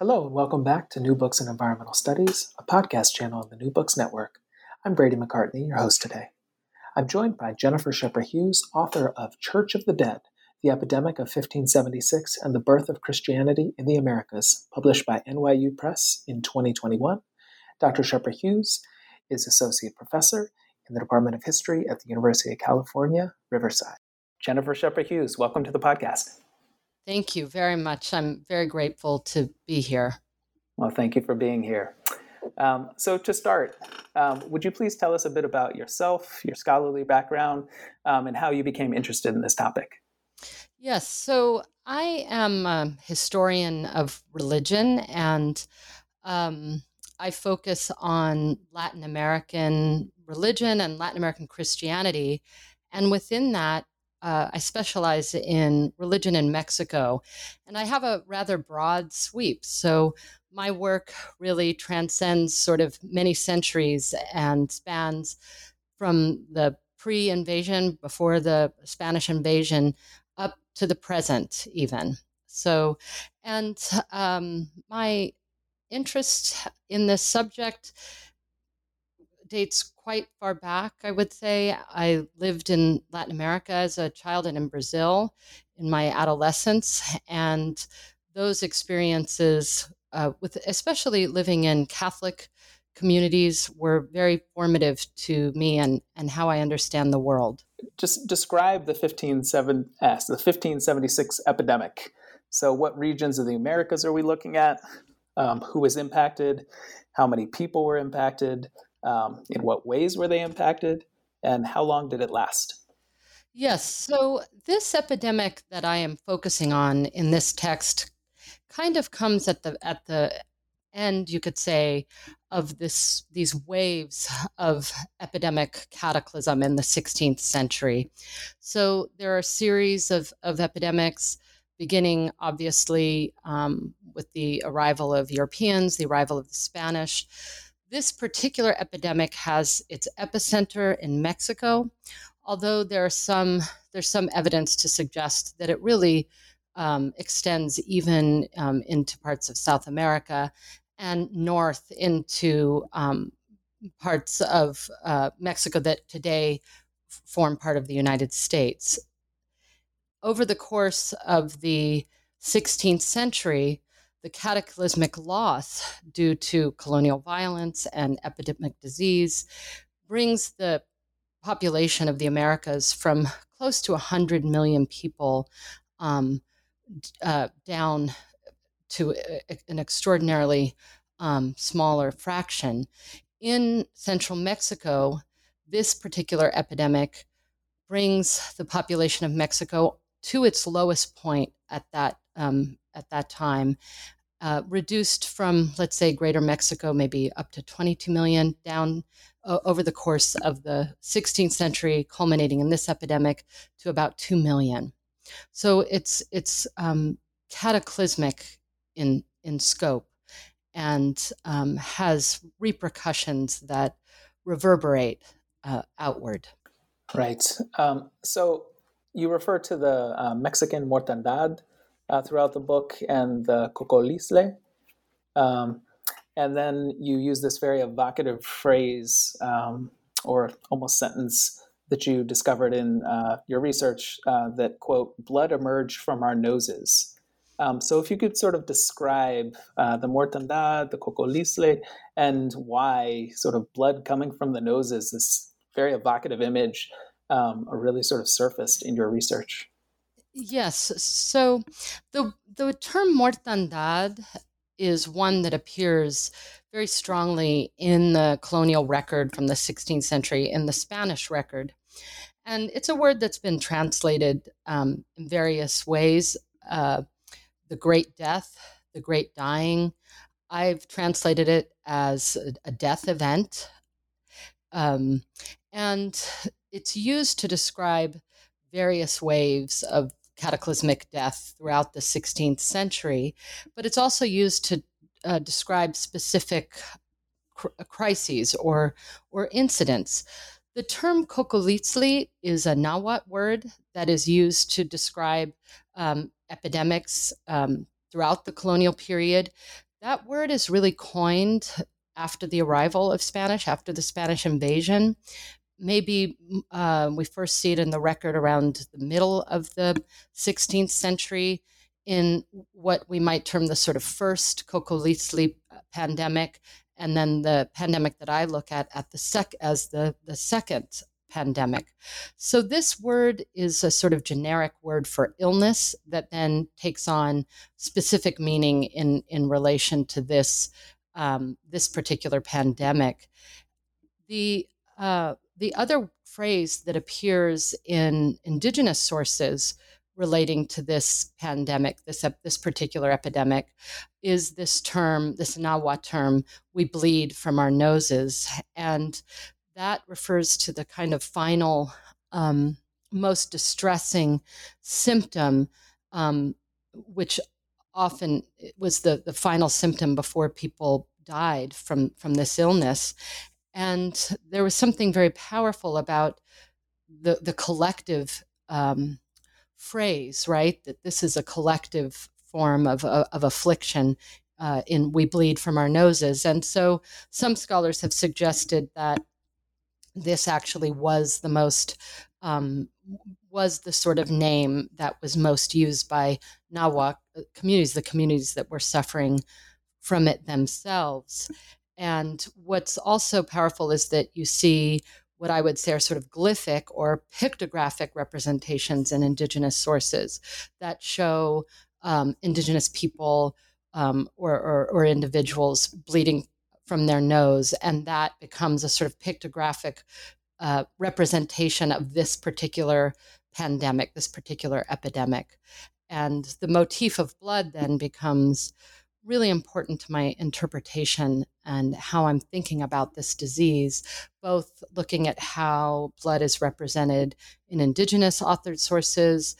Hello, and welcome back to New Books in Environmental Studies, a podcast channel on the New Books Network. I'm Brady McCartney, your host today. I'm joined by Jennifer Scheper Hughes, author of Church of the Dead The Epidemic of 1576 and the Birth of Christianity in the Americas, published by NYU Press in 2021. Dr. Scheper Hughes is Associate Professor in the Department of History at the University of California, Riverside. Jennifer Scheper Hughes, welcome to the podcast. Thank you very much. I'm very grateful to be here. Well, thank you for being here. Um, so, to start, um, would you please tell us a bit about yourself, your scholarly background, um, and how you became interested in this topic? Yes. So, I am a historian of religion, and um, I focus on Latin American religion and Latin American Christianity. And within that, uh, I specialize in religion in Mexico, and I have a rather broad sweep. So my work really transcends sort of many centuries and spans from the pre invasion, before the Spanish invasion, up to the present, even. So, and um, my interest in this subject dates quite far back, I would say. I lived in Latin America as a child and in Brazil in my adolescence. And those experiences, uh, with especially living in Catholic communities, were very formative to me and, and how I understand the world. Just describe the 1576, the 1576 epidemic. So, what regions of the Americas are we looking at? Um, who was impacted? How many people were impacted? Um, in what ways were they impacted? And how long did it last? Yes. So, this epidemic that I am focusing on in this text kind of comes at the at the end, you could say, of this these waves of epidemic cataclysm in the 16th century. So there are a series of, of epidemics, beginning obviously um, with the arrival of Europeans, the arrival of the Spanish. This particular epidemic has its epicenter in Mexico, although there are some there's some evidence to suggest that it really um, extends even um, into parts of South America and north into um, parts of uh, Mexico that today form part of the United States. Over the course of the 16th century, the cataclysmic loss due to colonial violence and epidemic disease brings the population of the Americas from close to 100 million people um, uh, down to an extraordinarily um, smaller fraction. In central Mexico, this particular epidemic brings the population of Mexico to its lowest point at that um, at that time, uh, reduced from, let's say, Greater Mexico, maybe up to 22 million, down uh, over the course of the 16th century, culminating in this epidemic, to about 2 million. So it's it's um, cataclysmic in in scope and um, has repercussions that reverberate uh, outward. Right. Um, so you refer to the uh, Mexican mortandad uh, throughout the book and the cocoliztli. Um, and then you use this very evocative phrase um, or almost sentence that you discovered in uh, your research uh, that, quote, blood emerged from our noses. Um, so if you could sort of describe uh, the mortandad, the cocoliztli, and why sort of blood coming from the noses, this very evocative image, um, really sort of surfaced in your research. Yes. So the the term mortandad is one that appears very strongly in the colonial record from the 16th century, in the Spanish record. And it's a word that's been translated um, in various ways uh, the great death, the great dying. I've translated it as a, death event. Um, and it's used to describe various waves of cataclysmic death throughout the 16th century, but it's also used to uh, describe specific cr- uh, crises or or incidents. The term cocoliztli is a Nahuatl word that is used to describe um, epidemics um, throughout the colonial period. That word is really coined after the arrival of Spanish, after the Spanish invasion. Maybe uh, we first see it in the record around the middle of the 16th century in what we might term the sort of first cocoliztli pandemic, and then the pandemic that I look at at the sec as the the second pandemic. So this word is a sort of generic word for illness that then takes on specific meaning in in relation to this um, this particular pandemic. The uh, the other phrase that appears in indigenous sources relating to this pandemic, this this particular epidemic, is this term, this Nahua term, "we bleed from our noses," and that refers to the kind of final, um, most distressing symptom, um, which often was the the final symptom before people died from from this illness, and there was something very powerful about the the collective. Um, phrase, right? That this is a collective form of, of, of affliction uh, in we bleed from our noses. And so some scholars have suggested that this actually was the most um, was the sort of name that was most used by Nahua uh, communities, the communities that were suffering from it themselves. And what's also powerful is that you see what I would say are sort of glyphic or pictographic representations in indigenous sources that show um, indigenous people um, or, or, or, individuals bleeding from their nose, and that becomes a sort of pictographic uh, representation of this particular pandemic, this particular epidemic. And the motif of blood then becomes really important to my interpretation and how I'm thinking about this disease, both looking at how blood is represented in indigenous authored sources,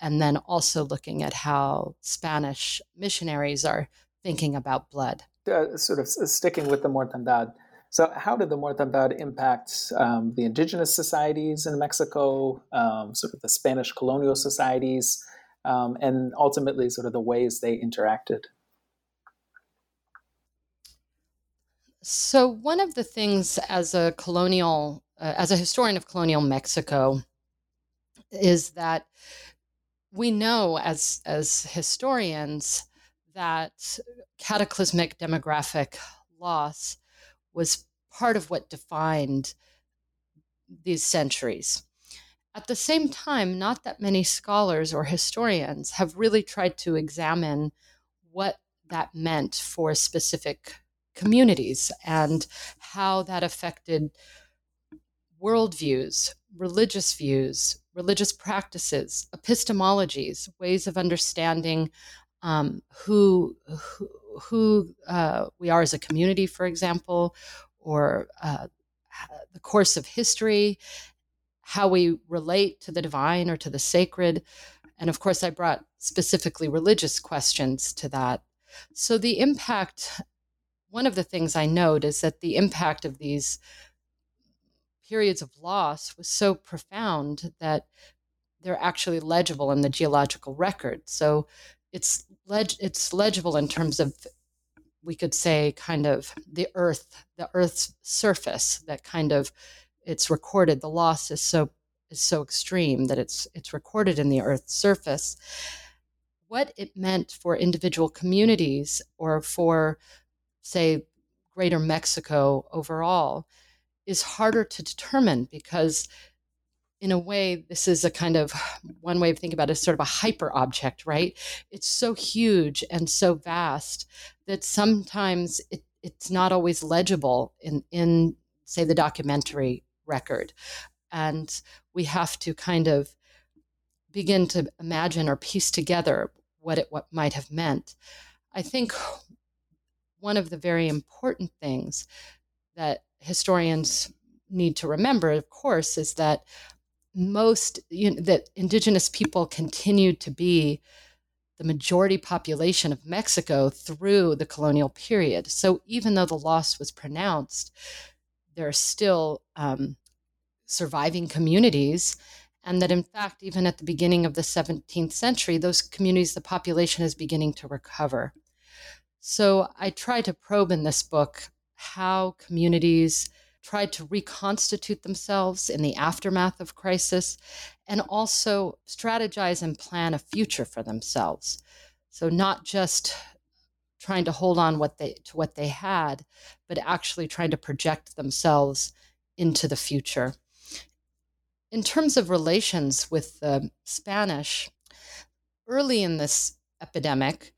and then also looking at how Spanish missionaries are thinking about blood. Uh, sort of sticking with the mortandad. So, how did the mortandad impact um, the indigenous societies in Mexico, um, sort of the Spanish colonial societies, um, and ultimately sort of the ways they interacted? So, one of the things as a colonial, uh, as a historian of colonial Mexico, is that we know as as historians that cataclysmic demographic loss was part of what defined these centuries. At the same time, not that many scholars or historians have really tried to examine what that meant for specific communities and how that affected worldviews, religious views, religious practices, epistemologies, ways of understanding um, who who, who uh, we are as a community, for example, or uh, the course of history, how we relate to the divine or to the sacred. And of course, I brought specifically religious questions to that. So the impact, one of the things I note is that the impact of these periods of loss was so profound that they're actually legible in the geological record. So it's leg- it's legible in terms of we could say kind of the earth the earth's surface that kind of it's recorded the loss is so is so extreme that it's it's recorded in the earth's surface what it meant for individual communities or for say greater mexico overall is harder to determine because in a way, this is a kind of one way of thinking about it sort of a hyper object, right? It's so huge and so vast that sometimes it, it's not always legible in, in, say, the documentary record. And we have to kind of begin to imagine or piece together what it what might have meant. I think one of the very important things that historians need to remember, of course, is that most you know, that indigenous people continued to be the majority population of Mexico through the colonial period. So even though the loss was pronounced, there are still um, surviving communities. And that in fact, even at the beginning of the 17th century, those communities, the population is beginning to recover. So I try to probe in this book how communities tried to reconstitute themselves in the aftermath of crisis and also strategize and plan a future for themselves. So not just trying to hold on what they to what they had, but actually trying to project themselves into the future. In terms of relations with the Spanish, early in this epidemic,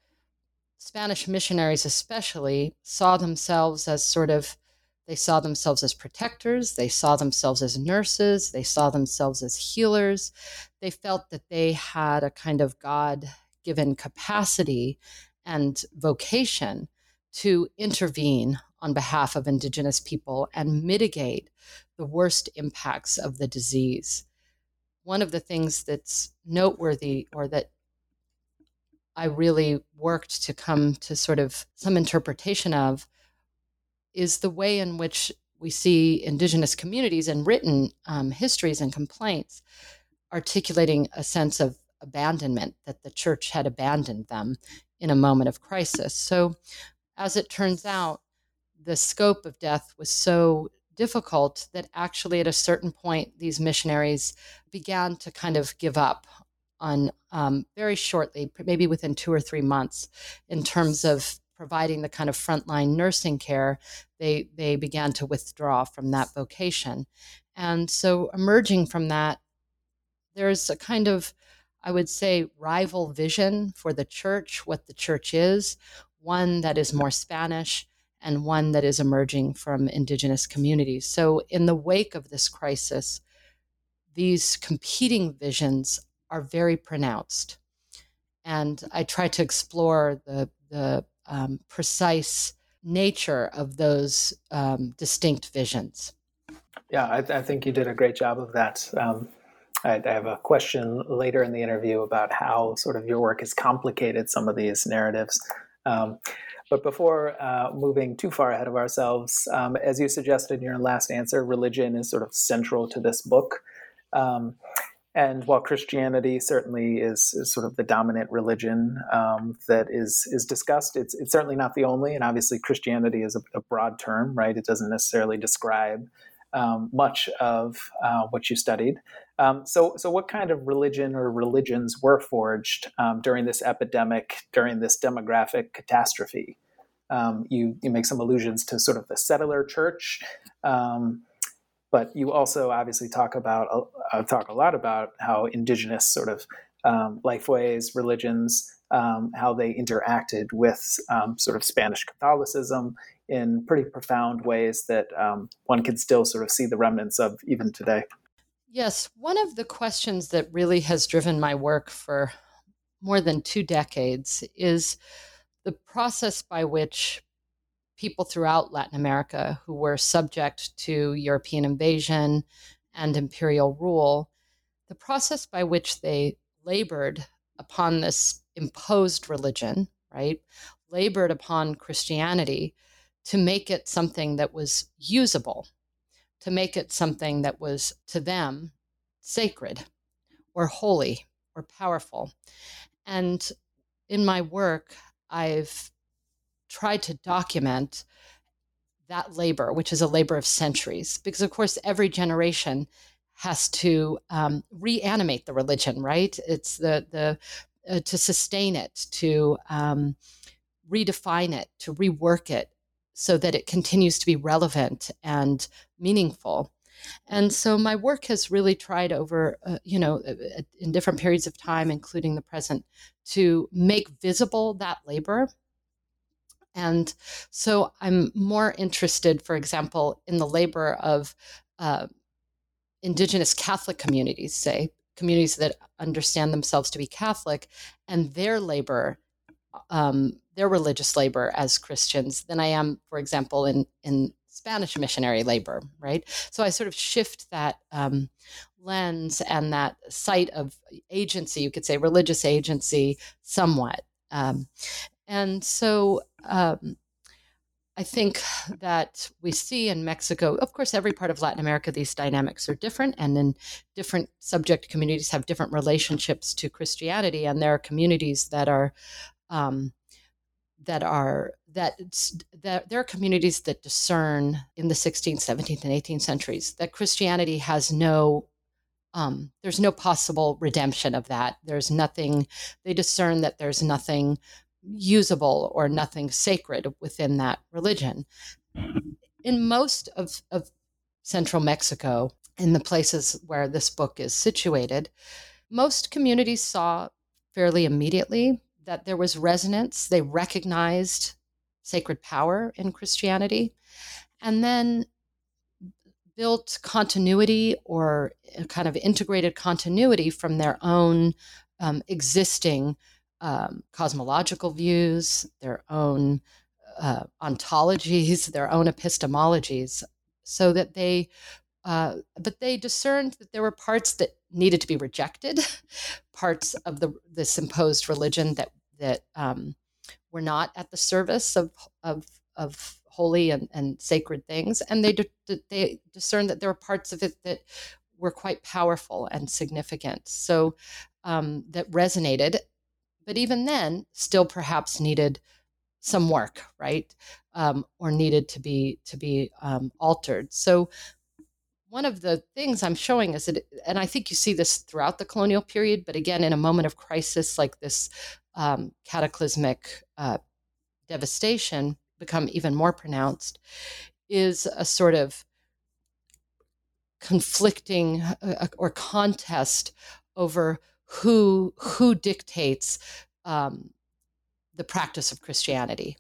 Spanish missionaries especially saw themselves as sort of they saw themselves as protectors, they saw themselves as nurses, they saw themselves as healers. They felt that they had a kind of God given capacity and vocation to intervene on behalf of Indigenous people and mitigate the worst impacts of the disease. One of the things that's noteworthy or that I really worked to come to sort of some interpretation of is the way in which we see indigenous communities and written um, histories and complaints articulating a sense of abandonment that the church had abandoned them in a moment of crisis. So, as it turns out, the scope of death was so difficult that actually, at a certain point, these missionaries began to kind of give up on um, very shortly, maybe within two or three months, in terms of providing the kind of frontline nursing care, they they began to withdraw from that vocation. And so emerging from that, there's a kind of, I would say, rival vision for the church, what the church is, one that is more Spanish and one that is emerging from indigenous communities. So in the wake of this crisis, these competing visions are very pronounced. And I try to explore the, the um, precise nature of those um, distinct visions. Yeah, I, I, think you did a great job of that. Um, I, I, have a question later in the interview about how sort of your work has complicated some of these narratives. Um, but before uh, moving too far ahead of ourselves, um, as you suggested in your last answer, religion is sort of central to this book. Um, and while Christianity certainly is, is, sort of the dominant religion um, that is is discussed, it's it's certainly not the only. And obviously, Christianity is a, a broad term, right? It doesn't necessarily describe um, much of uh, what you studied. Um, so, so what kind of religion or religions were forged um, during this epidemic, during this demographic catastrophe? Um, you you make some allusions to sort of the settler church. Um, but you also obviously talk about uh, talk a lot about how indigenous sort of um, lifeways, religions, um, how they interacted with um, sort of Spanish Catholicism in pretty profound ways that um, one can still sort of see the remnants of even today. Yes, one of the questions that really has driven my work for more than two decades is the process by which people throughout Latin America who were subject to European invasion and imperial rule, the process by which they labored upon this imposed religion, right? Labored upon Christianity to make it something that was usable, to make it something that was to them sacred or holy or powerful. And in my work, I've tried to document that labor, which is a labor of centuries, because of course, every generation has to um, reanimate the religion, right? It's the the uh, to sustain it, to um, redefine it, to rework it, so that it continues to be relevant and meaningful. And so my work has really tried over, uh, you know, uh, uh, in different periods of time, including the present, to make visible that labor. And so I'm more interested, for example, in the labor of uh, indigenous Catholic communities, say, communities that understand themselves to be Catholic, and their labor, um, their religious labor as Christians, than I am, for example, in, in Spanish missionary labor, right? So I sort of shift that um, lens and that site of agency, you could say religious agency, somewhat. Um, and so um, I think that we see in Mexico, of course, every part of Latin America, these dynamics are different, and then different subject communities have different relationships to Christianity, and there are communities that are um, that are that that there are communities that discern in the 16th 17th and 18th centuries that christianity has no um, there's no possible redemption of that. There's nothing they discern that there's nothing usable or nothing sacred within that religion in most of, of central mexico in the places where this book is situated most communities saw fairly immediately that there was resonance. They recognized sacred power in Christianity and then built continuity or kind of integrated continuity from their own um, existing um, cosmological views, their own uh, ontologies, their own epistemologies, so that they, uh, but they discerned that there were parts that needed to be rejected, parts of the this imposed religion that that um, were not at the service of of of holy and, and sacred things, and they they discerned that there were parts of it that were quite powerful and significant, so um, that resonated, but even then, still perhaps needed some work, right, um, or needed to be to be um, altered. So one of the things I'm showing is that, and I think you see this throughout the colonial period, but again, in a moment of crisis like this um, cataclysmic uh, devastation become even more pronounced, is a sort of conflicting uh, or contest over who who dictates um, the practice of Christianity,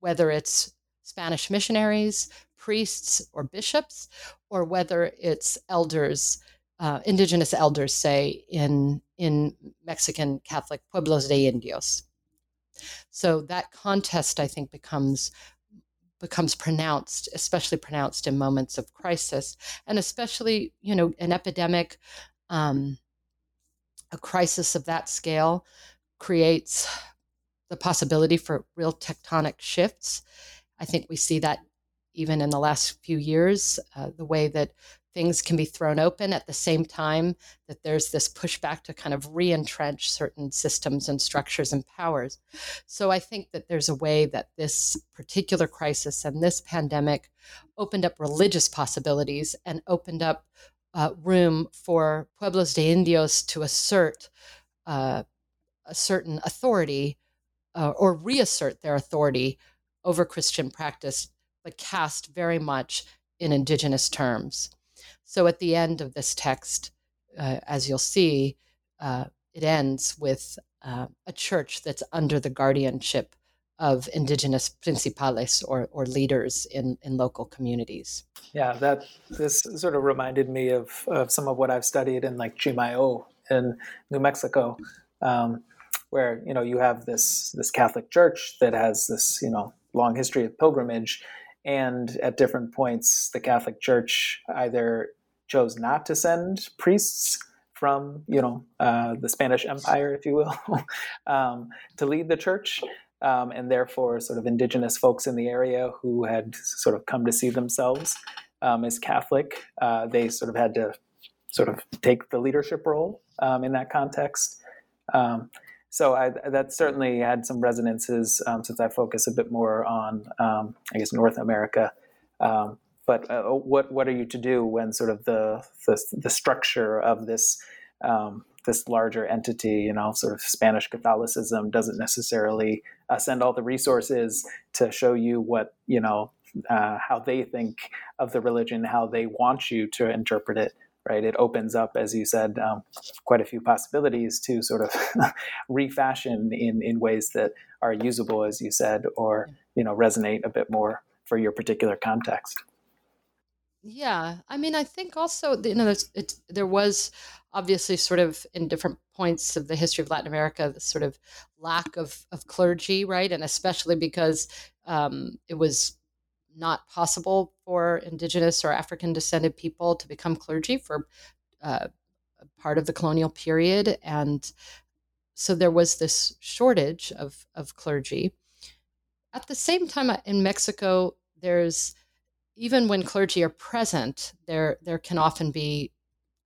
whether it's Spanish missionaries, priests or bishops, or whether it's elders, uh, indigenous elders, say in in Mexican Catholic pueblos de indios. So that contest, I think, becomes becomes pronounced, especially pronounced in moments of crisis, and especially you know an epidemic, um, a crisis of that scale creates the possibility for real tectonic shifts. I think we see that even in the last few years, uh, the way that things can be thrown open at the same time that there's this pushback to kind of re-entrench certain systems and structures and powers. So I think that there's a way that this particular crisis and this pandemic opened up religious possibilities and opened up uh, room for pueblos de indios to assert uh, a certain authority uh, or reassert their authority over Christian practice but cast very much in indigenous terms. So at the end of this text, uh, as you'll see, uh, it ends with uh, a church that's under the guardianship of indigenous principales or, or leaders in, in local communities. Yeah, that this sort of reminded me of, of some of what I've studied in like Chimayo in New Mexico, um, where you know you have this this Catholic Church that has this you know long history of pilgrimage, and at different points, the Catholic Church either chose not to send priests from you know uh, the Spanish Empire, if you will, um, to lead the church. Um, and therefore, sort of indigenous folks in the area who had sort of come to see themselves um, as Catholic, uh, they sort of had to sort of take the leadership role um, in that context. Um, so I, that certainly had some resonances um, since I focus a bit more on, I guess, North America. But uh, what what are you to do when sort of the the, the structure of this um, this larger entity, you know, sort of Spanish Catholicism doesn't necessarily uh, send all the resources to show you what you know uh, how they think of the religion, how they want you to interpret it right? It opens up, as you said, um, quite a few possibilities to sort of refashion in, in ways that are usable, as you said, or you know resonate a bit more for your particular context. Yeah, I mean, I think also you know there was obviously sort of in different points of the history of Latin America the sort of lack of of clergy, right, and especially because um, it was not possible for indigenous or African descended people to become clergy for uh, part of the colonial period. And so there was this shortage of, of clergy. At the same time, uh, in Mexico, there's even when clergy are present, there there can often be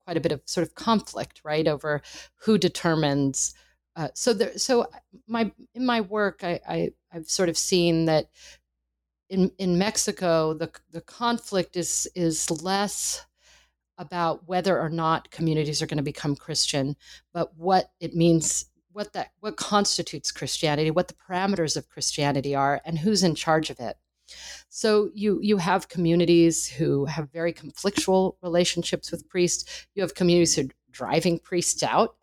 quite a bit of sort of conflict, right, over who determines. Uh, so there, so my in my work, I, I I've sort of seen that in in Mexico, the the conflict is is less about whether or not communities are going to become Christian, but what it means, what that what constitutes Christianity, what the parameters of Christianity are, and who's in charge of it. So you you have communities who have very conflictual relationships with priests. You have communities who are driving priests out.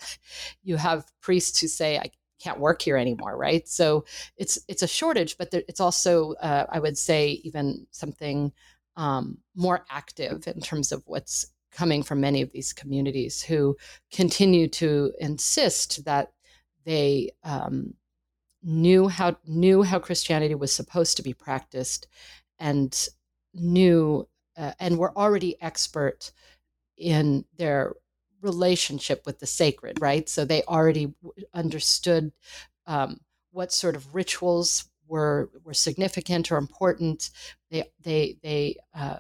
You have priests who say, "I can't work here anymore, right? So it's it's a shortage, but there, it's also uh, I would say even something um, more active in terms of what's coming from many of these communities who continue to insist that they um, knew how knew how Christianity was supposed to be practiced and knew uh, and were already expert in their relationship with the sacred, right? So they already understood um, what sort of rituals were were significant or important. They they they uh,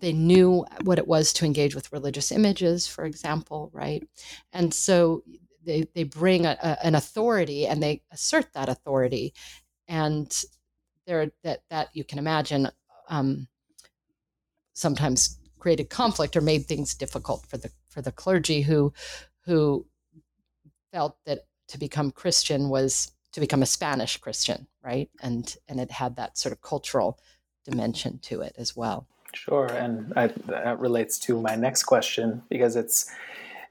they knew what it was to engage with religious images, for example, right? And so they they bring a, a, an authority and they assert that authority, and there that that you can imagine um, sometimes created conflict or made things difficult for the for the clergy who who felt that to become Christian was to become a Spanish Christian, right? And and it had that sort of cultural dimension to it as well. Sure, and I, that relates to my next question because it's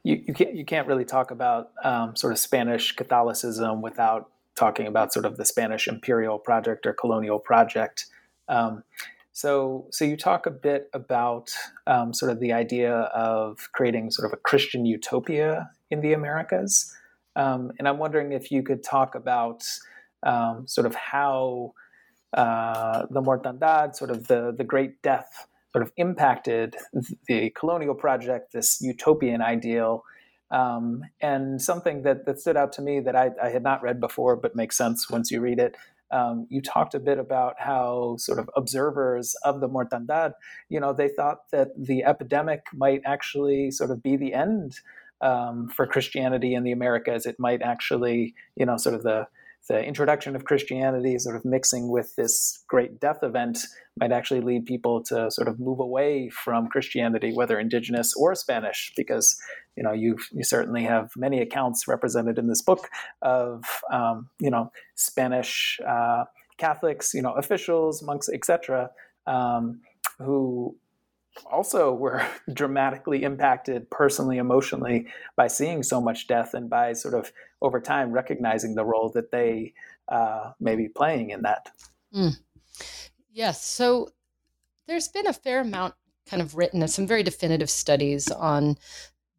you, you can't you can't really talk about um, sort of Spanish Catholicism without talking about sort of the Spanish imperial project or colonial project. Um, so, so you talk a bit about um, sort of the idea of creating sort of a Christian utopia in the Americas, um, and I'm wondering if you could talk about um, sort of how uh, the Mortandad, sort of the the Great Death, sort of impacted the colonial project, this utopian ideal. Um, and something that, that stood out to me that I, I, had not read before, but makes sense once you read it, um, you talked a bit about how sort of observers of the mortandad, you know, they thought that the epidemic might actually sort of be the end um, for Christianity in the Americas. It might actually, you know, sort of the the introduction of Christianity sort of mixing with this great death event might actually lead people to sort of move away from Christianity, whether indigenous or Spanish, because you know you you certainly have many accounts represented in this book of um, you know Spanish uh, Catholics, you know officials, monks, etc., um, who also were dramatically impacted personally, emotionally by seeing so much death and by sort of over time recognizing the role that they uh, may be playing in that. Mm. Yes. So there's been a fair amount kind of written and some very definitive studies on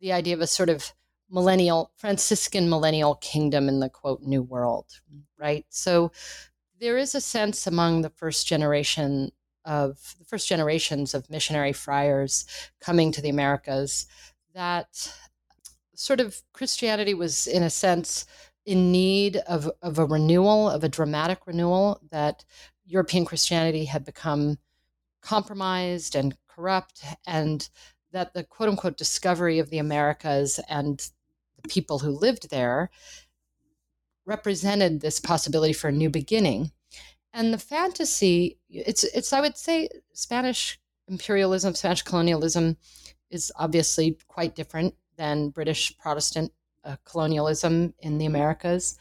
the idea of a sort of millennial Franciscan millennial kingdom in the quote new world, right? So there is a sense among the first generation of the first generations of missionary friars coming to the Americas that sort of Christianity was, in a sense, in need of, of a renewal, of a dramatic renewal, that European Christianity had become compromised and corrupt, and that the quote unquote discovery of the Americas and the people who lived there represented this possibility for a new beginning. And the fantasy, it's it's I would say Spanish imperialism, Spanish colonialism is obviously quite different than British Protestant uh, colonialism in the Americas.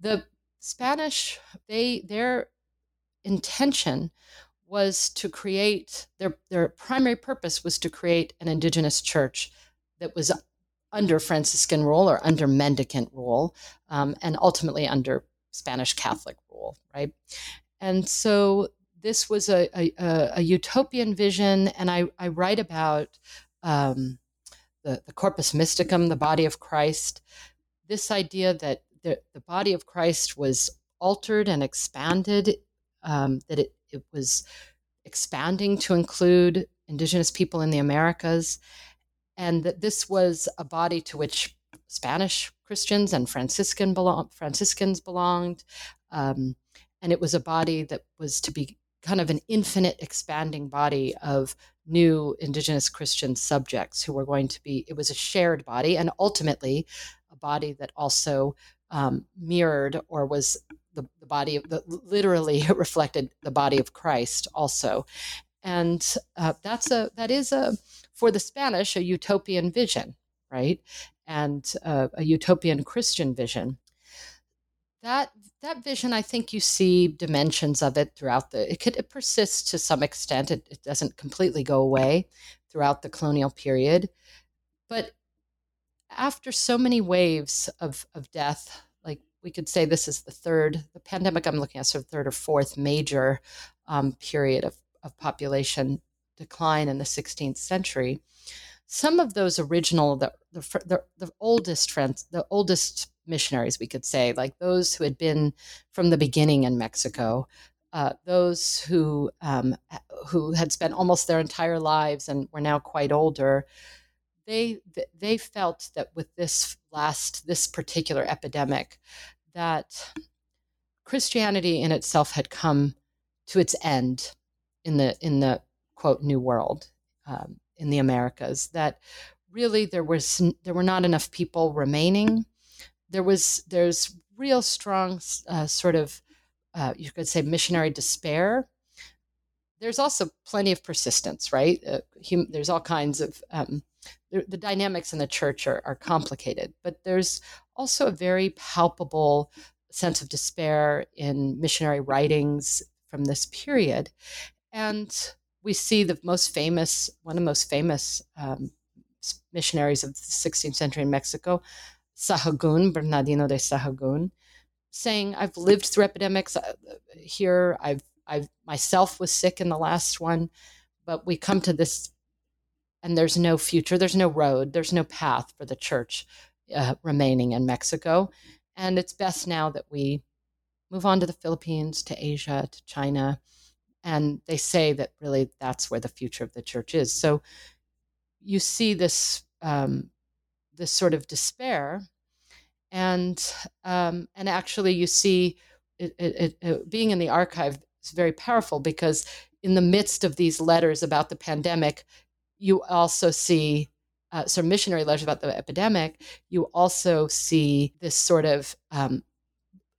The Spanish, they their intention was to create their their primary purpose was to create an indigenous church that was under Franciscan rule or under Mendicant rule, um, and ultimately under Spanish Catholic rule, right? And so this was a, a, a utopian vision, and I, I write about um, the, the corpus mysticum, the body of Christ, this idea that the, the body of Christ was altered and expanded, um, that it, it was expanding to include indigenous people in the Americas, and that this was a body to which Spanish Christians and Franciscan Franciscans belonged. Um, and it was a body that was to be kind of an infinite expanding body of new indigenous christian subjects who were going to be it was a shared body and ultimately a body that also um, mirrored or was the, the body of the literally reflected the body of christ also. And uh, that's a that is a for the spanish a utopian vision right? And uh, a utopian christian vision. That that vision i think you see dimensions of it throughout the it could it persists to some extent it, it doesn't completely go away throughout the colonial period but after so many waves of of death like we could say this is the third the pandemic i'm looking at sort of third or fourth major um, period of, of population decline in the 16th century some of those original the the, the, the oldest friends the oldest missionaries, we could say, like those who had been from the beginning in Mexico, uh, those who um, who had spent almost their entire lives and were now quite older. They they felt that with this last this particular epidemic, that Christianity in itself had come to its end in the in the quote New World um, in the Americas. That really there was there were not enough people remaining there was there's real strong uh, sort of uh, you could say missionary despair. There's also plenty of persistence, right? Uh, hum, there's all kinds of um, the, the, dynamics in the church are, are complicated, but there's also a very palpable sense of despair in missionary writings from this period, and we see the most famous, one of the most famous um, missionaries of the 16th century in Mexico, Sahagun, Bernardino de Sahagun, saying, I've lived through epidemics uh, here. I've, I've myself was sick in the last one, but we come to this and there's no future, there's no road, there's no path for the church uh, remaining in Mexico. And it's best now that we move on to the Philippines, to Asia, to China. And they say that really that's where the future of the church is. So you see this um, this sort of despair, and um, and actually you see it, it, it, being in the archive is very powerful because in the midst of these letters about the pandemic, you also see uh, sort of missionary letters about the epidemic. You also see this sort of um,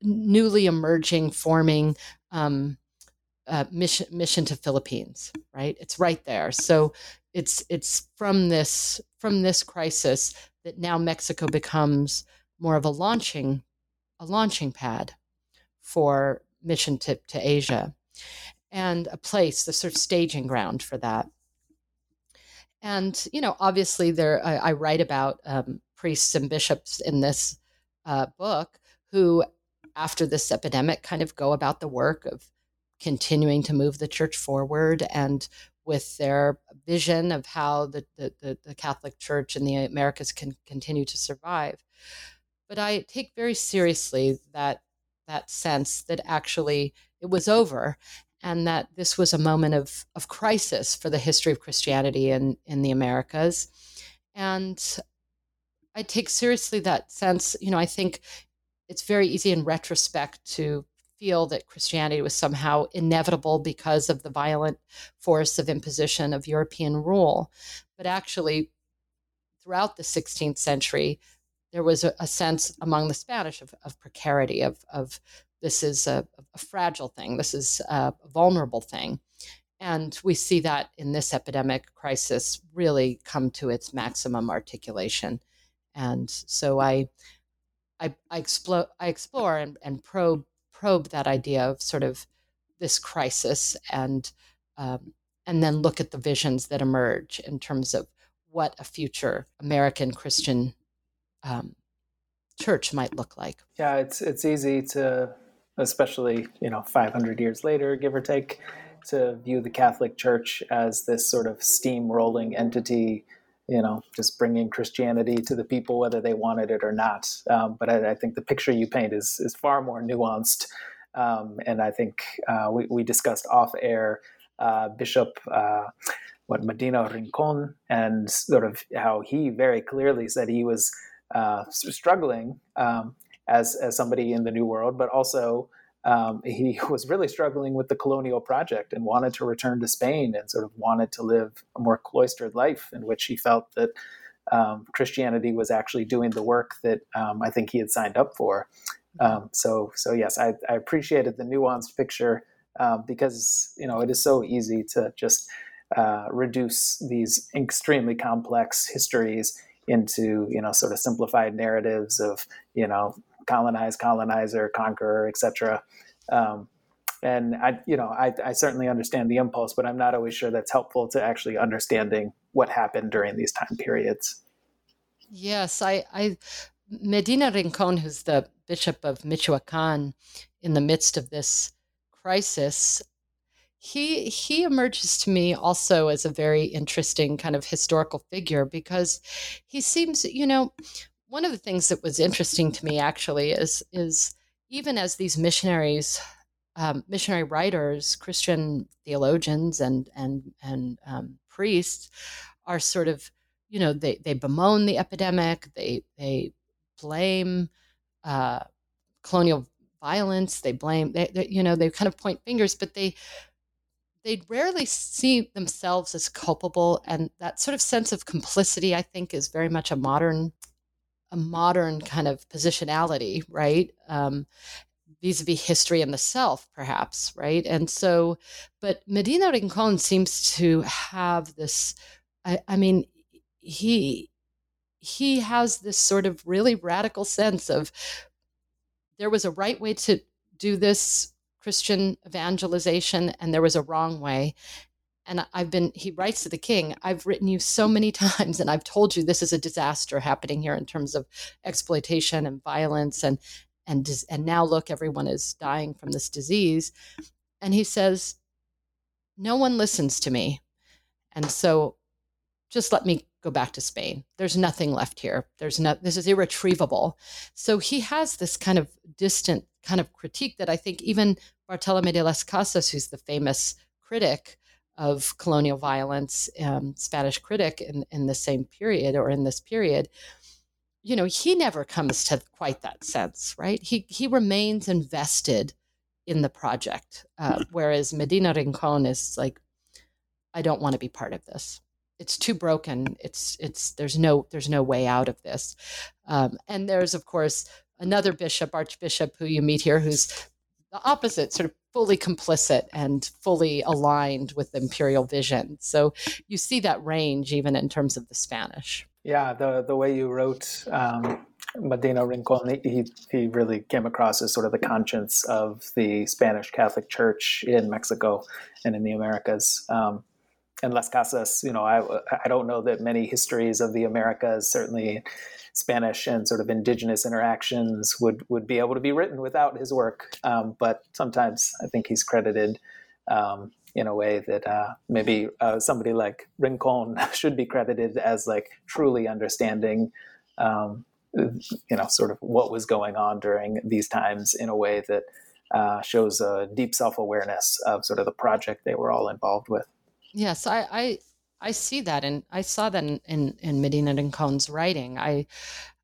newly emerging, forming um, uh, mission mission to Philippines. Right, it's right there. So it's it's from this from this crisis that now Mexico becomes more of a launching a launching pad for mission to, to Asia and a place, the sort of staging ground for that. And, you know, obviously there I, I write about um, priests and bishops in this uh, book who, after this epidemic, kind of go about the work of continuing to move the church forward and with their vision of how the, the, the, Catholic Church in the Americas can continue to survive. But I take very seriously that that sense that actually it was over and that this was a moment of, of crisis for the history of Christianity in, in the Americas. And I take seriously that sense. You know, I think it's very easy in retrospect to feel that Christianity was somehow inevitable because of the violent force of imposition of European rule. But actually, throughout the 16th century, there was a, a sense among the Spanish of, of precarity, of, of this is a, a, fragile thing, this is a vulnerable thing. And we see that in this epidemic crisis really come to its maximum articulation. And so I, I, I explore, I explore and, and probe probe that idea of sort of this crisis and um, and then look at the visions that emerge in terms of what a future American Christian um, church might look like. Yeah, it's it's easy to, especially you know, 500 years later, give or take, to view the Catholic Church as this sort of steamrolling entity you know, just bringing Christianity to the people whether they wanted it or not. Um, but I, I, think the picture you paint is is far more nuanced, um, and I think uh, we, we discussed off air uh, Bishop. Uh, what Medina Rincon and sort of how he very clearly said he was uh, struggling um, as as somebody in the New World, but also um, he was really struggling with the colonial project and wanted to return to Spain and sort of wanted to live a more cloistered life in which he felt that um, Christianity was actually doing the work that um, I think he had signed up for. Um, so, so yes, I, I, appreciated the nuanced picture uh, because you know it is so easy to just uh, reduce these extremely complex histories into you know sort of simplified narratives of you know colonize, colonizer, conqueror, etc. Um, and I, you know, I, I, certainly understand the impulse, but I'm not always sure that's helpful to actually understanding what happened during these time periods. Yes, I, I Medina Rincon, who's the bishop of Michoacan, in the midst of this crisis, he he emerges to me also as a very interesting kind of historical figure because he seems, you know, one of the things that was interesting to me actually is is even as these missionaries um, missionary writers christian theologians and and and um, priests are sort of you know they they bemoan the epidemic they they blame uh, colonial violence they blame they, they, you know they kind of point fingers but they they rarely see themselves as culpable and that sort of sense of complicity i think is very much a modern a modern kind of positionality, right? Um, vis-a-vis history and the self perhaps right and so but medina rincon seems to have this I, I, mean he he has this sort of really radical sense of there was a right way to do this christian evangelization and there was a wrong way and I've been, he writes to the king, I've written you so many times and I've told you this is a disaster happening here in terms of exploitation and violence. And, and, and now look, everyone is dying from this disease. And he says, No one listens to me. And so just let me go back to Spain. There's nothing left here. There's no, this is irretrievable. So he has this kind of distant kind of critique that I think even Bartolome de las Casas, who's the famous critic, of colonial violence, um, Spanish critic in, in the same period or in this period, you know, he never comes to quite that sense, right? He he remains invested in the project, uh, whereas Medina Rincon is like, I don't want to be part of this. It's too broken. It's it's there's no there's no way out of this. Um, and there's of course another bishop, archbishop, who you meet here, who's the opposite, sort of fully complicit and fully aligned with the imperial vision. So you see that range even in terms of the Spanish. Yeah, the the way you wrote um, Medina Rincon, he he really came across as sort of the conscience of the Spanish Catholic Church in Mexico and in the Americas. Um, and Las Casas, you know, I I don't know that many histories of the Americas, certainly Spanish and sort of indigenous interactions would would be able to be written without his work. Um, but sometimes I think he's credited um, in a way that uh, maybe uh, somebody like Rincon should be credited as like truly understanding. Um, you know, sort of what was going on during these times in a way that uh, shows a deep self awareness of sort of the project they were all involved with. Yes, I, I I see that, and I saw that in in, in Medina Rincon's writing. I,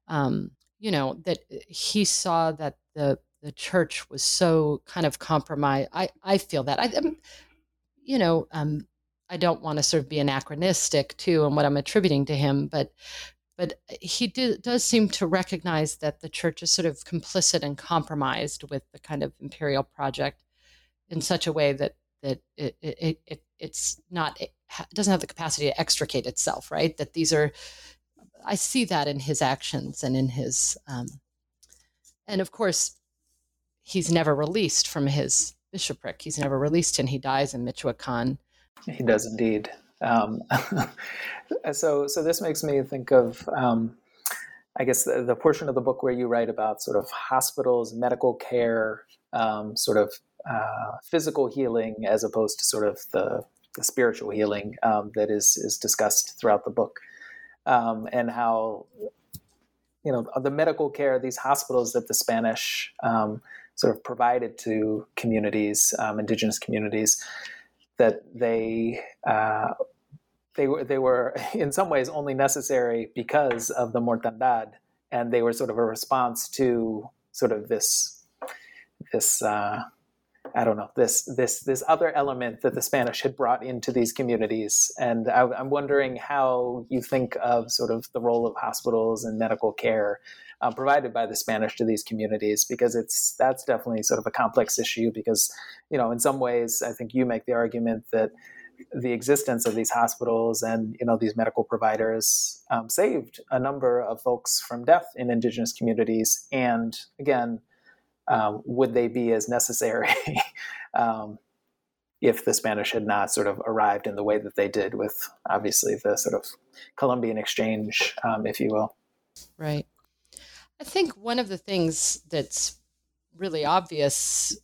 um, you know, that he saw that the the church was so kind of compromised. I I feel that I, am you know, um, I don't want to sort of be anachronistic too, and what I'm attributing to him, but but he do, does seem to recognize that the church is sort of complicit and compromised with the kind of imperial project in such a way that that it, it, it it's not it doesn't have the capacity to extricate itself right? That these are i see that in his actions and in his um, and of course he's never released from his bishopric. He's never released and he dies in michoacan he does indeed. Um, so so this makes me think of um, I guess the, the, portion of the book where you write about sort of hospitals, medical care, um, sort of uh, physical healing as opposed to sort of the, the spiritual healing um, that is is discussed throughout the book, um, and how you know the medical care, these hospitals that the Spanish um, sort of provided to communities, um, indigenous communities, that they. Uh, they were, they were in some ways only necessary because of the mortandad, and they were sort of a response to sort of this this uh, I don't know this this this other element that the Spanish had brought into these communities, and I, am wondering how you think of sort of the role of hospitals and medical care uh, provided by the Spanish to these communities, because it's that's definitely sort of a complex issue. Because you know, in some ways, I think you make the argument that the existence of these hospitals and you know these medical providers um, saved a number of folks from death in indigenous communities, and again um, would they be as necessary um, if the Spanish had not sort of arrived in the way that they did with obviously the sort of Columbian exchange, um, if you will? Right. I think one of the things that's really obvious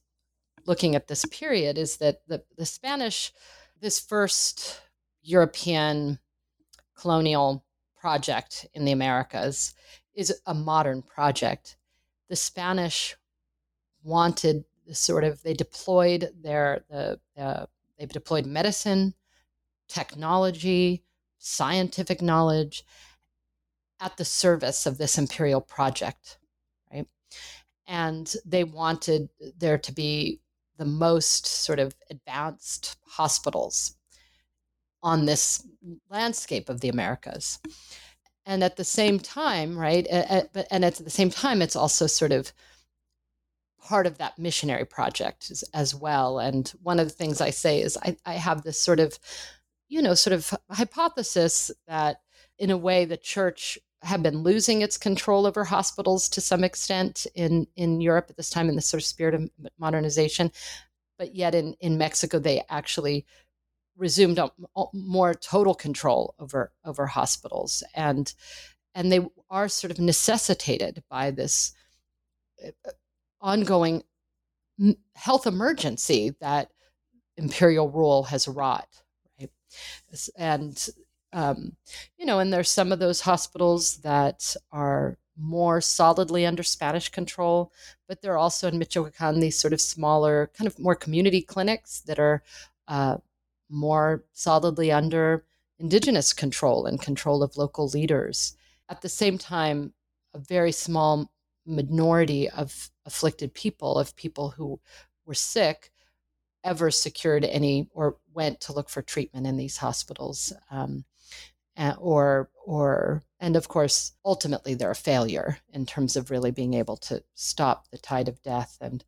looking at this period is that the, the Spanish, this first European colonial project in the Americas, is a modern project. The Spanish wanted sort of they deployed their the uh, they deployed medicine, technology, scientific knowledge at the service of this imperial project, right? And they wanted there to be the most sort of advanced hospitals on this landscape of the Americas. And at the same time, right? And at the same time, it's also sort of part of that missionary project as, as, well. And one of the things I say is I, I have this sort of, you know, sort of hypothesis that in a way the church had been losing its control over hospitals to some extent in, in Europe at this time in the sort of spirit of modernization. But yet in, in Mexico, they actually resumed a, a more total control over over hospitals and and they are sort of necessitated by this uh, ongoing health emergency that imperial rule has wrought and um, you know and there's some of those hospitals that are more solidly under spanish control but there are also in michoacan these sort of smaller kind of more community clinics that are uh, more solidly under indigenous control and control of local leaders at the same time a very small minority of afflicted people, of people who were sick, ever secured any or went to look for treatment in these hospitals. Um, or or and of course ultimately they're a failure in terms of really being able to stop the tide of death. And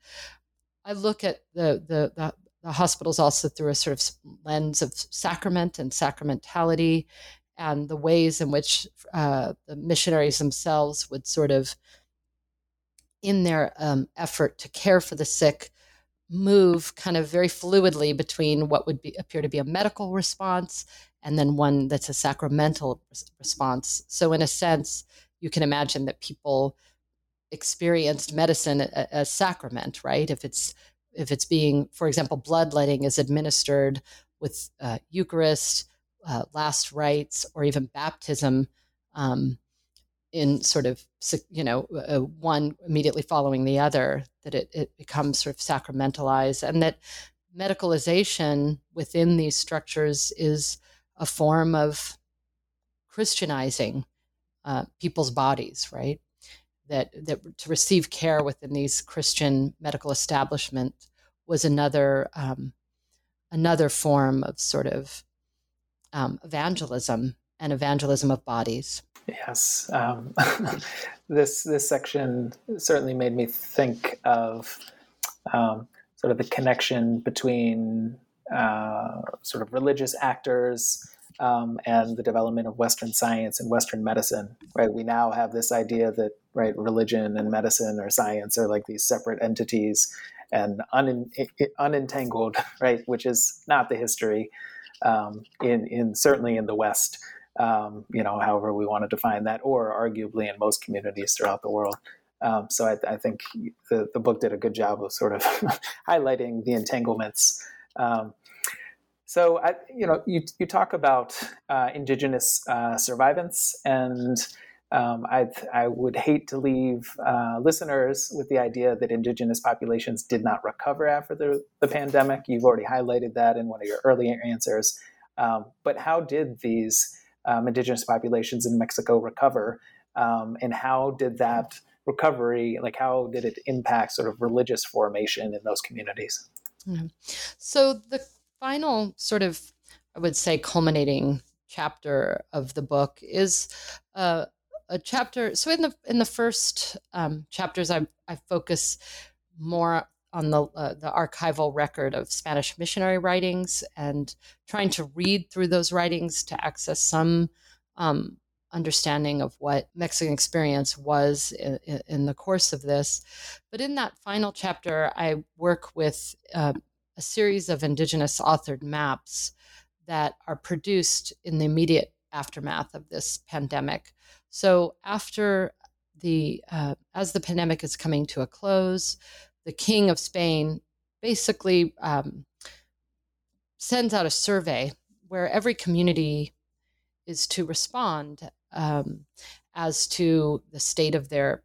i look at the the, the, the hospitals also through a sort of lens of sacrament and sacramentality and the ways in which uh, the missionaries themselves would sort of in their um, effort to care for the sick, move kind of very fluidly between what would be, appear to be a medical response and then one that's a sacramental response. So, in a sense, you can imagine that people experienced medicine as sacrament, right? If it's if it's being, for example, bloodletting is administered with uh, Eucharist, uh, last rites, or even baptism. Um, in sort of you know uh, one immediately following the other that it, it becomes sort of sacramentalized and that medicalization within these structures is a form of Christianizing uh, people's bodies, right? That that to receive care within these Christian medical establishments was another um, another form of sort of um, evangelism and evangelism of bodies. Yes, um, this this section certainly made me think of um, sort of the connection between uh, sort of religious actors um, and the development of Western science and Western medicine. Right, we now have this idea that right religion and medicine or science are like these separate entities and un- unentangled, right, which is not the history um, in in certainly in the West um, you know, however we want to define that, or arguably in most communities throughout the world. Um, so I, I, think the, the book did a good job of sort of highlighting the entanglements. Um, so I, you know, you, you talk about uh, indigenous uh, survivance, and um, I, I would hate to leave uh, listeners with the idea that indigenous populations did not recover after the, the pandemic. You've already highlighted that in one of your earlier answers. Um, but how did these um, indigenous populations in Mexico recover, um, and how did that recovery, like how did it impact sort of religious formation in those communities? So the final sort of, I would say, culminating chapter of the book is uh, a chapter. So in the in the first um, chapters, I I focus more on the uh, the archival record of Spanish missionary writings and trying to read through those writings to access some um, understanding of what Mexican experience was in, in, the course of this. But in that final chapter, I work with uh, a series of indigenous authored maps that are produced in the immediate aftermath of this pandemic. So after the uh, as the pandemic is coming to a close, the King of Spain basically um, sends out a survey where every community is to respond um, as to the state of their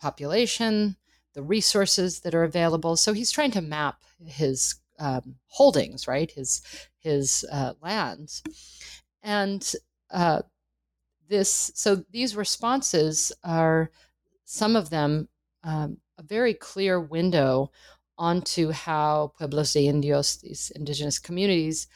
population, the resources that are available. So he's trying to map his um, holdings, right? His his uh, lands, and uh, this. So these responses are some of them um, a very clear window onto how pueblos de indios, these indigenous communities,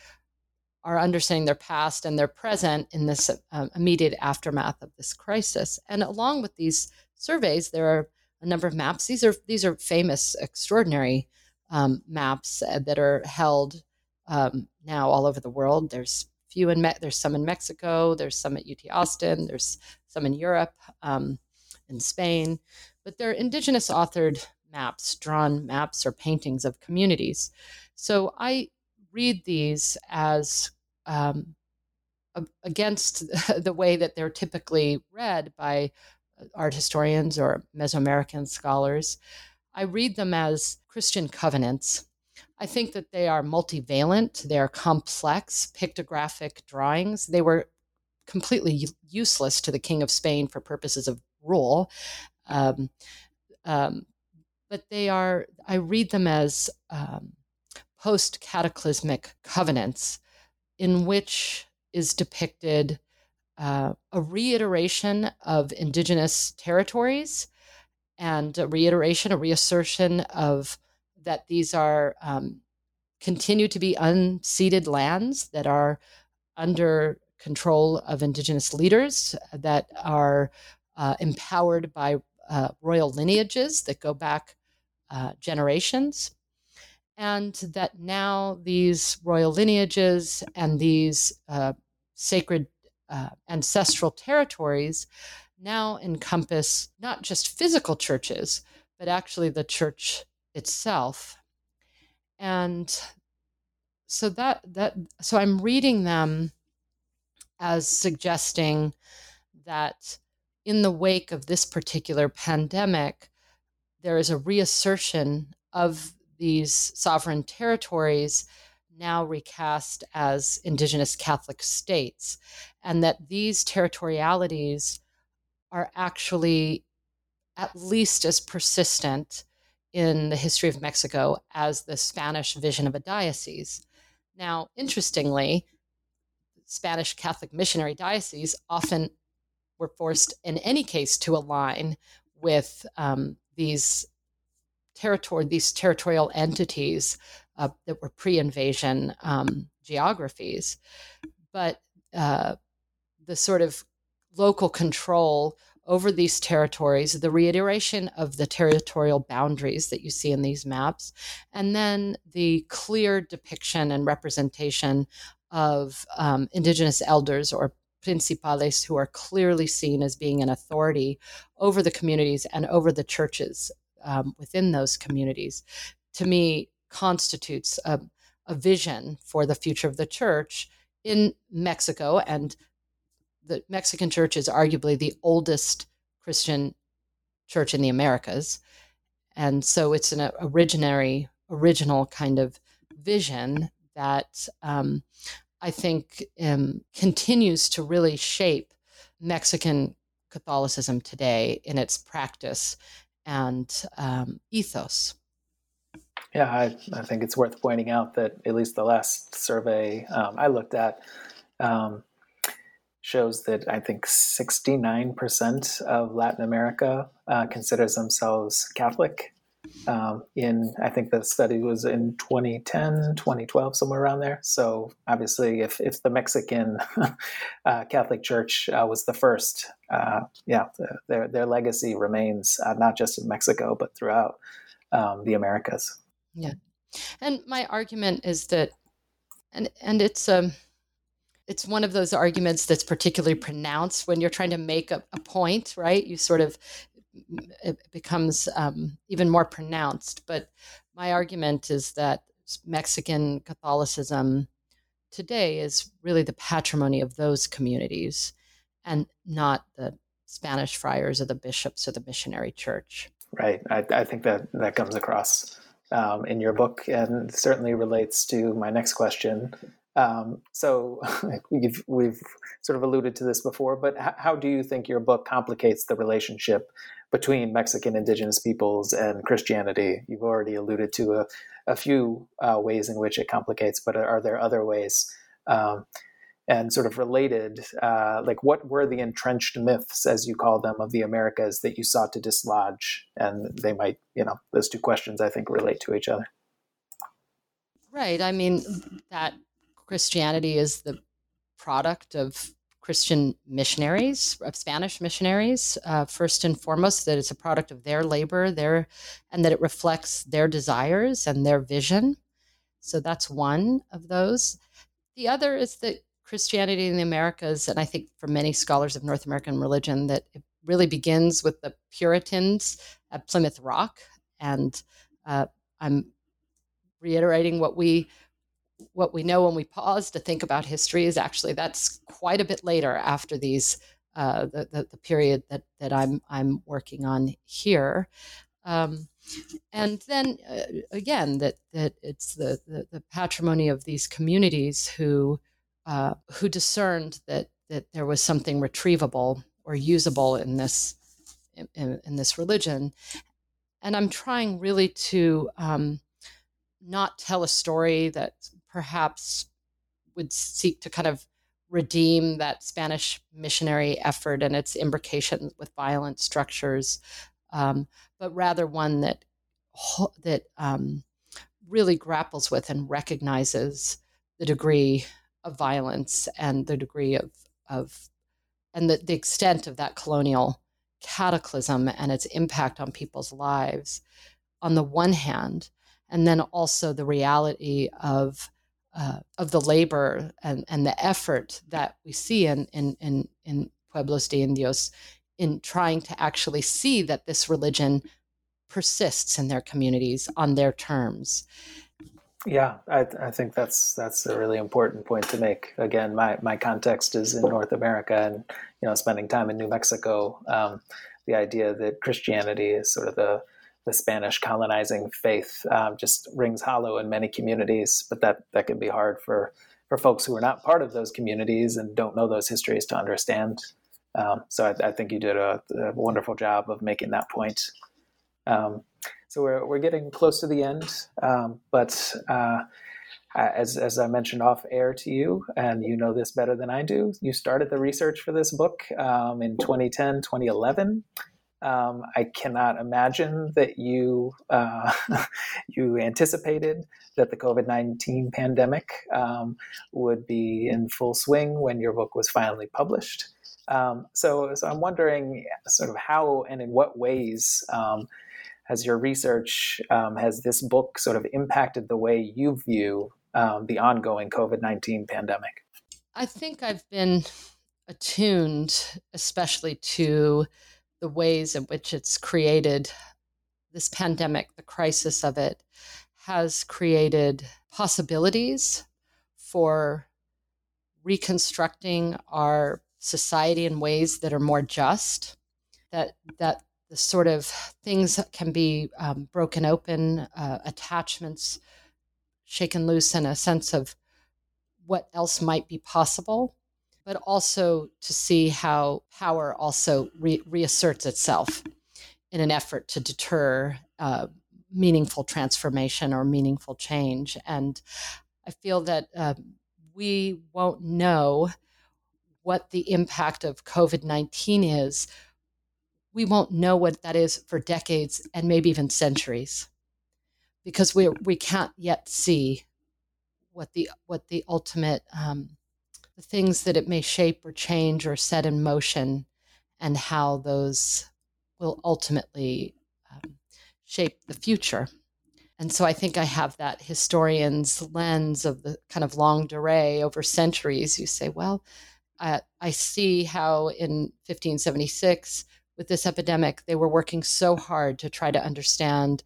are understanding their past and their present in this um, immediate aftermath of this crisis. And along with these surveys, there are a number of maps. These are these are famous, extraordinary um, maps uh, that are held um, now all over the world. There's few in Me- there's some in Mexico. There's some at UT Austin. There's some in Europe, um, in Spain but they're indigenous authored maps, drawn maps or paintings of communities. So I read these as um, against the way that they're typically read by uh, art historians or Mesoamerican scholars. I read them as Christian covenants. I think that they are multivalent, they are complex pictographic drawings. They were completely useless to the King of Spain for purposes of rule. Um, um, but they are, I read them as um, post cataclysmic covenants in which is depicted uh, a reiteration of indigenous territories and a reiteration, a reassertion of that these are um, continue to be unceded lands that are under control of indigenous leaders that are uh, empowered by uh, royal lineages that go back uh, generations. And that now these royal lineages and these uh, sacred uh, ancestral territories now encompass not just physical churches, but actually the church itself. And so that that so I'm reading them as suggesting that in the wake of this particular pandemic, there is a reassertion of these sovereign territories now recast as indigenous Catholic states, and that these territorialities are actually at least as persistent in the history of Mexico as the Spanish vision of a diocese. Now, interestingly, Spanish Catholic missionary dioceses often were forced, in any case, to align with um, these territory, these territorial entities uh, that were pre-invasion um, geographies, but uh, the sort of local control over these territories, the reiteration of the territorial boundaries that you see in these maps, and then the clear depiction and representation of um, indigenous elders or principales who are clearly seen as being an authority over the communities and over the churches um, within those communities, to me constitutes a, a vision for the future of the church in Mexico and the Mexican church is arguably the oldest Christian church in the Americas. And so it's an originary, original kind of vision that um, I think um, continues to really shape Mexican Catholicism today in its practice and um, ethos. Yeah, I, I, think it's worth pointing out that at least the last survey um, I looked at um, shows that I think 69% of Latin America uh, considers themselves Catholic. Um, in, I think the study was in 2010, 2012, somewhere around there. So obviously, if, if the Mexican uh, Catholic Church uh, was the first, uh, yeah, their, their legacy remains uh, not just in Mexico, but throughout um, the Americas. Yeah. And my argument is that, and, and it's, um, it's one of those arguments that's particularly pronounced when you're trying to make a, a point, right? You sort of it becomes um, even more pronounced. But my argument is that Mexican Catholicism today is really the patrimony of those communities and not the Spanish friars or the bishops or the missionary church. Right. I, I think that that comes across um, in your book and certainly relates to my next question, um, so we've, we've sort of alluded to this before, but h- how do you think your book complicates the relationship between Mexican indigenous peoples and Christianity? You've already alluded to a, a few uh, ways in which it complicates, but are there other ways? Um, and sort of related, uh, like what were the entrenched myths, as you call them, of the Americas that you sought to dislodge? And they might, you know, those two questions I think relate to each other. Right. I mean, that Christianity is the product of Christian missionaries, of Spanish missionaries, uh, first and foremost, that it's a product of their labor, their, and that it reflects their desires and their vision. So that's one of those. The other is that Christianity in the Americas, and I think for many scholars of North American religion, that it really begins with the Puritans at Plymouth Rock. And uh, I'm reiterating what we what we know when we pause to think about history is actually that's quite a bit later after these uh, the, the, the period that that I'm I'm working on here. Um, and then uh, again, that that it's the, the, the patrimony of these communities who uh, who discerned that that there was something retrievable or usable in this in, in this religion, and I'm trying really to um, not tell a story that perhaps would seek to kind of redeem that Spanish missionary effort and its imbrication with violent structures, um, but rather one that that um, really grapples with and recognizes the degree of violence and the degree of of and the, the extent of that colonial cataclysm and its impact on people's lives on the one hand and then also the reality of uh, of the labor and, and the effort that we see in, in, in, in Pueblos de Indios in trying to actually see that this religion persists in their communities on their terms. Yeah, I, I, think that's that's a really important point to make. Again, my, my context is in North America, and you know, spending time in New Mexico, um, the idea that Christianity is sort of the the Spanish colonizing faith um, just rings hollow in many communities, but that that can be hard for for folks who are not part of those communities and don't know those histories to understand. Um, so I, I, think you did a, a, wonderful job of making that point. Um, so we're we're getting close to the end, um, but uh, as, as I mentioned off air to you, and you know this better than I do, you started the research for this book um, in 2010, 2011. Um, I cannot imagine that you uh, you anticipated that the COVID nineteen pandemic um, would be in full swing when your book was finally published. Um, so, so I'm wondering, sort of, how and in what ways um, has your research um, has this book sort of impacted the way you view um, the ongoing COVID nineteen pandemic? I think I've been attuned, especially to the ways in which it's created this pandemic, the crisis of it, has created possibilities for reconstructing our society in ways that are more just. That that the sort of things can be um, broken open, uh, attachments shaken loose, and a sense of what else might be possible but also to see how power also re- reasserts itself in an effort to deter uh, meaningful transformation or meaningful change. And I feel that uh, we won't know what the impact of COVID 19 is. We won't know what that is for decades and maybe even centuries because we, we can't yet see what the, what the ultimate um, the things that it may shape or change or set in motion and how those will ultimately um, shape the future. And so I think I have that historian's lens of the kind of longue durée over centuries. You say, well, uh, I see how in 1576, with this epidemic, they were working so hard to try to understand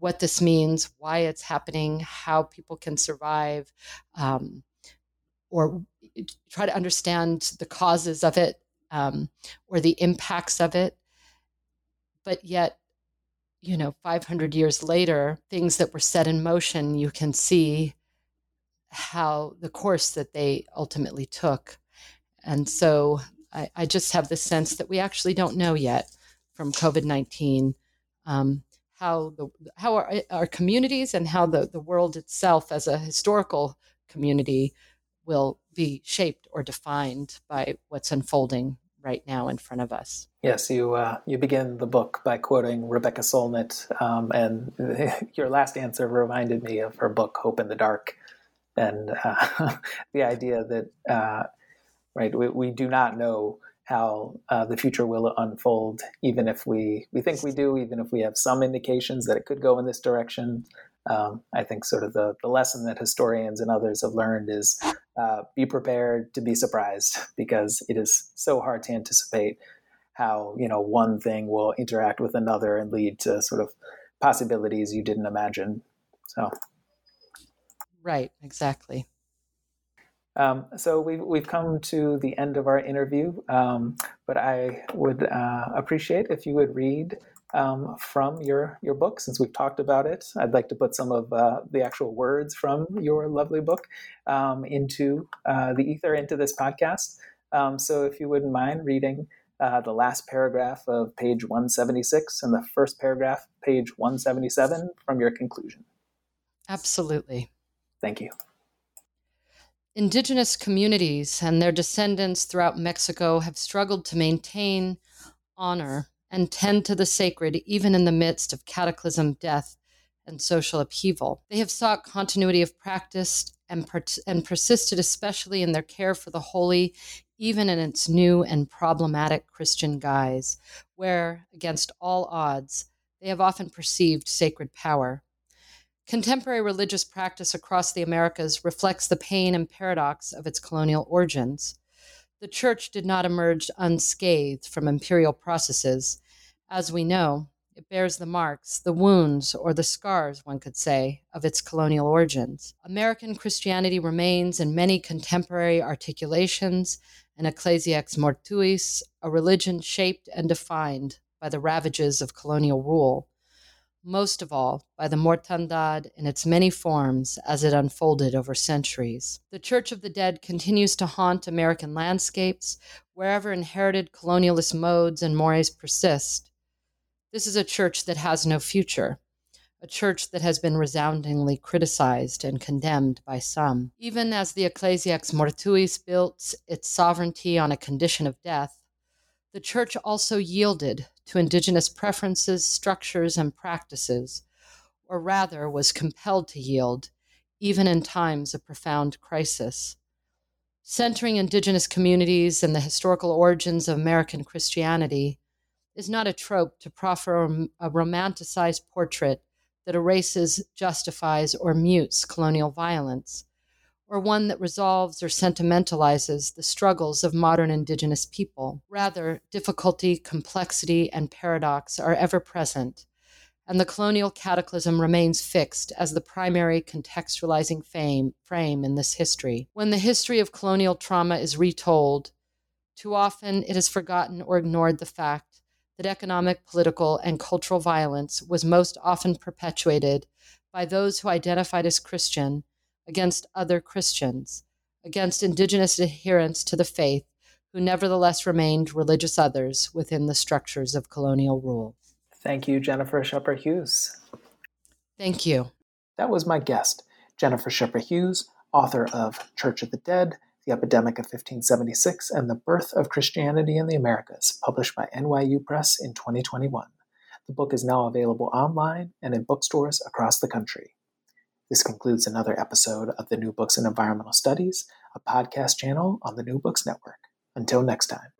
what this means, why it's happening, how people can survive, um, or try to understand the causes of it um, or the impacts of it. But yet, you know, 500 years later, things that were set in motion, you can see how the course that they ultimately took. And so I, I just have the sense that we actually don't know yet from COVID 19 um, how, the, how our, our communities and how the, the world itself as a historical community will be shaped or defined by what's unfolding right now in front of us. Yes, you uh, you begin the book by quoting Rebecca Solnit, um, and your last answer reminded me of her book Hope in the Dark, and uh, the idea that uh, right we, we do not know how uh, the future will unfold, even if we we think we do, even if we have some indications that it could go in this direction um, I think sort of the, the lesson that historians and others have learned is uh, be prepared to be surprised because it is so hard to anticipate how you know one thing will interact with another and lead to sort of possibilities you didn't imagine. So, right, exactly. Um, so we've, we've come to the end of our interview, um, but I would uh, appreciate if you would read um, from your your book since we've talked about it. I'd like to put some of uh, the actual words from your lovely book um, into uh, the ether into this podcast. Um, so if you wouldn't mind reading uh, the last paragraph of page 176 and the first paragraph, page 177, from your conclusion. Absolutely. Thank you. Indigenous communities and their descendants throughout Mexico have struggled to maintain, honor, and tend to the sacred even in the midst of cataclysm, death, and social upheaval. They have sought continuity of practice and, and persisted especially in their care for the holy, even in its new and problematic Christian guise, where, against all odds, they have often perceived sacred power. Contemporary religious practice across the Americas reflects the pain and paradox of its colonial origins. The church did not emerge unscathed from imperial processes. As we know, it bears the marks, the wounds, or the scars, one could say, of its colonial origins. American Christianity remains in many contemporary articulations an ecclesiax mortuis, a religion shaped and defined by the ravages of colonial rule most of all by the mortandad in its many forms as it unfolded over centuries. The Church of the Dead continues to haunt American landscapes wherever inherited colonialist modes and mores persist. This is a church that has no future, a church that has been resoundingly criticized and condemned by some. Even as the Ecclesiax Mortuis built its sovereignty on a condition of death, the church also yielded to indigenous preferences, structures, and practices, or rather was compelled to yield, even in times of profound crisis. Centering indigenous communities and the historical origins of American Christianity is not a trope to proffer a romanticized portrait that erases, justifies, or mutes colonial violence, or one that resolves or sentimentalizes the struggles of modern Indigenous people. Rather, difficulty, complexity, and paradox are ever present, and the colonial cataclysm remains fixed as the primary contextualizing fame, frame in this history. When the history of colonial trauma is retold, too often it is forgotten or ignored the fact that economic, political, and cultural violence was most often perpetuated by those who identified as Christian against other Christians, against indigenous adherents to the faith who nevertheless remained religious others within the structures of colonial rule. Thank you, Jennifer Scheper Hughes. Thank you. That was my guest, Jennifer Scheper Hughes, author of Church of the Dead the Epidemic of 1576 and the Birth of Christianity in the Americas, published by NYU Press in 2021. The book is now available online and in bookstores across the country. This concludes another episode of the New Books in Environmental Studies, a podcast channel on the New Books Network. Until next time.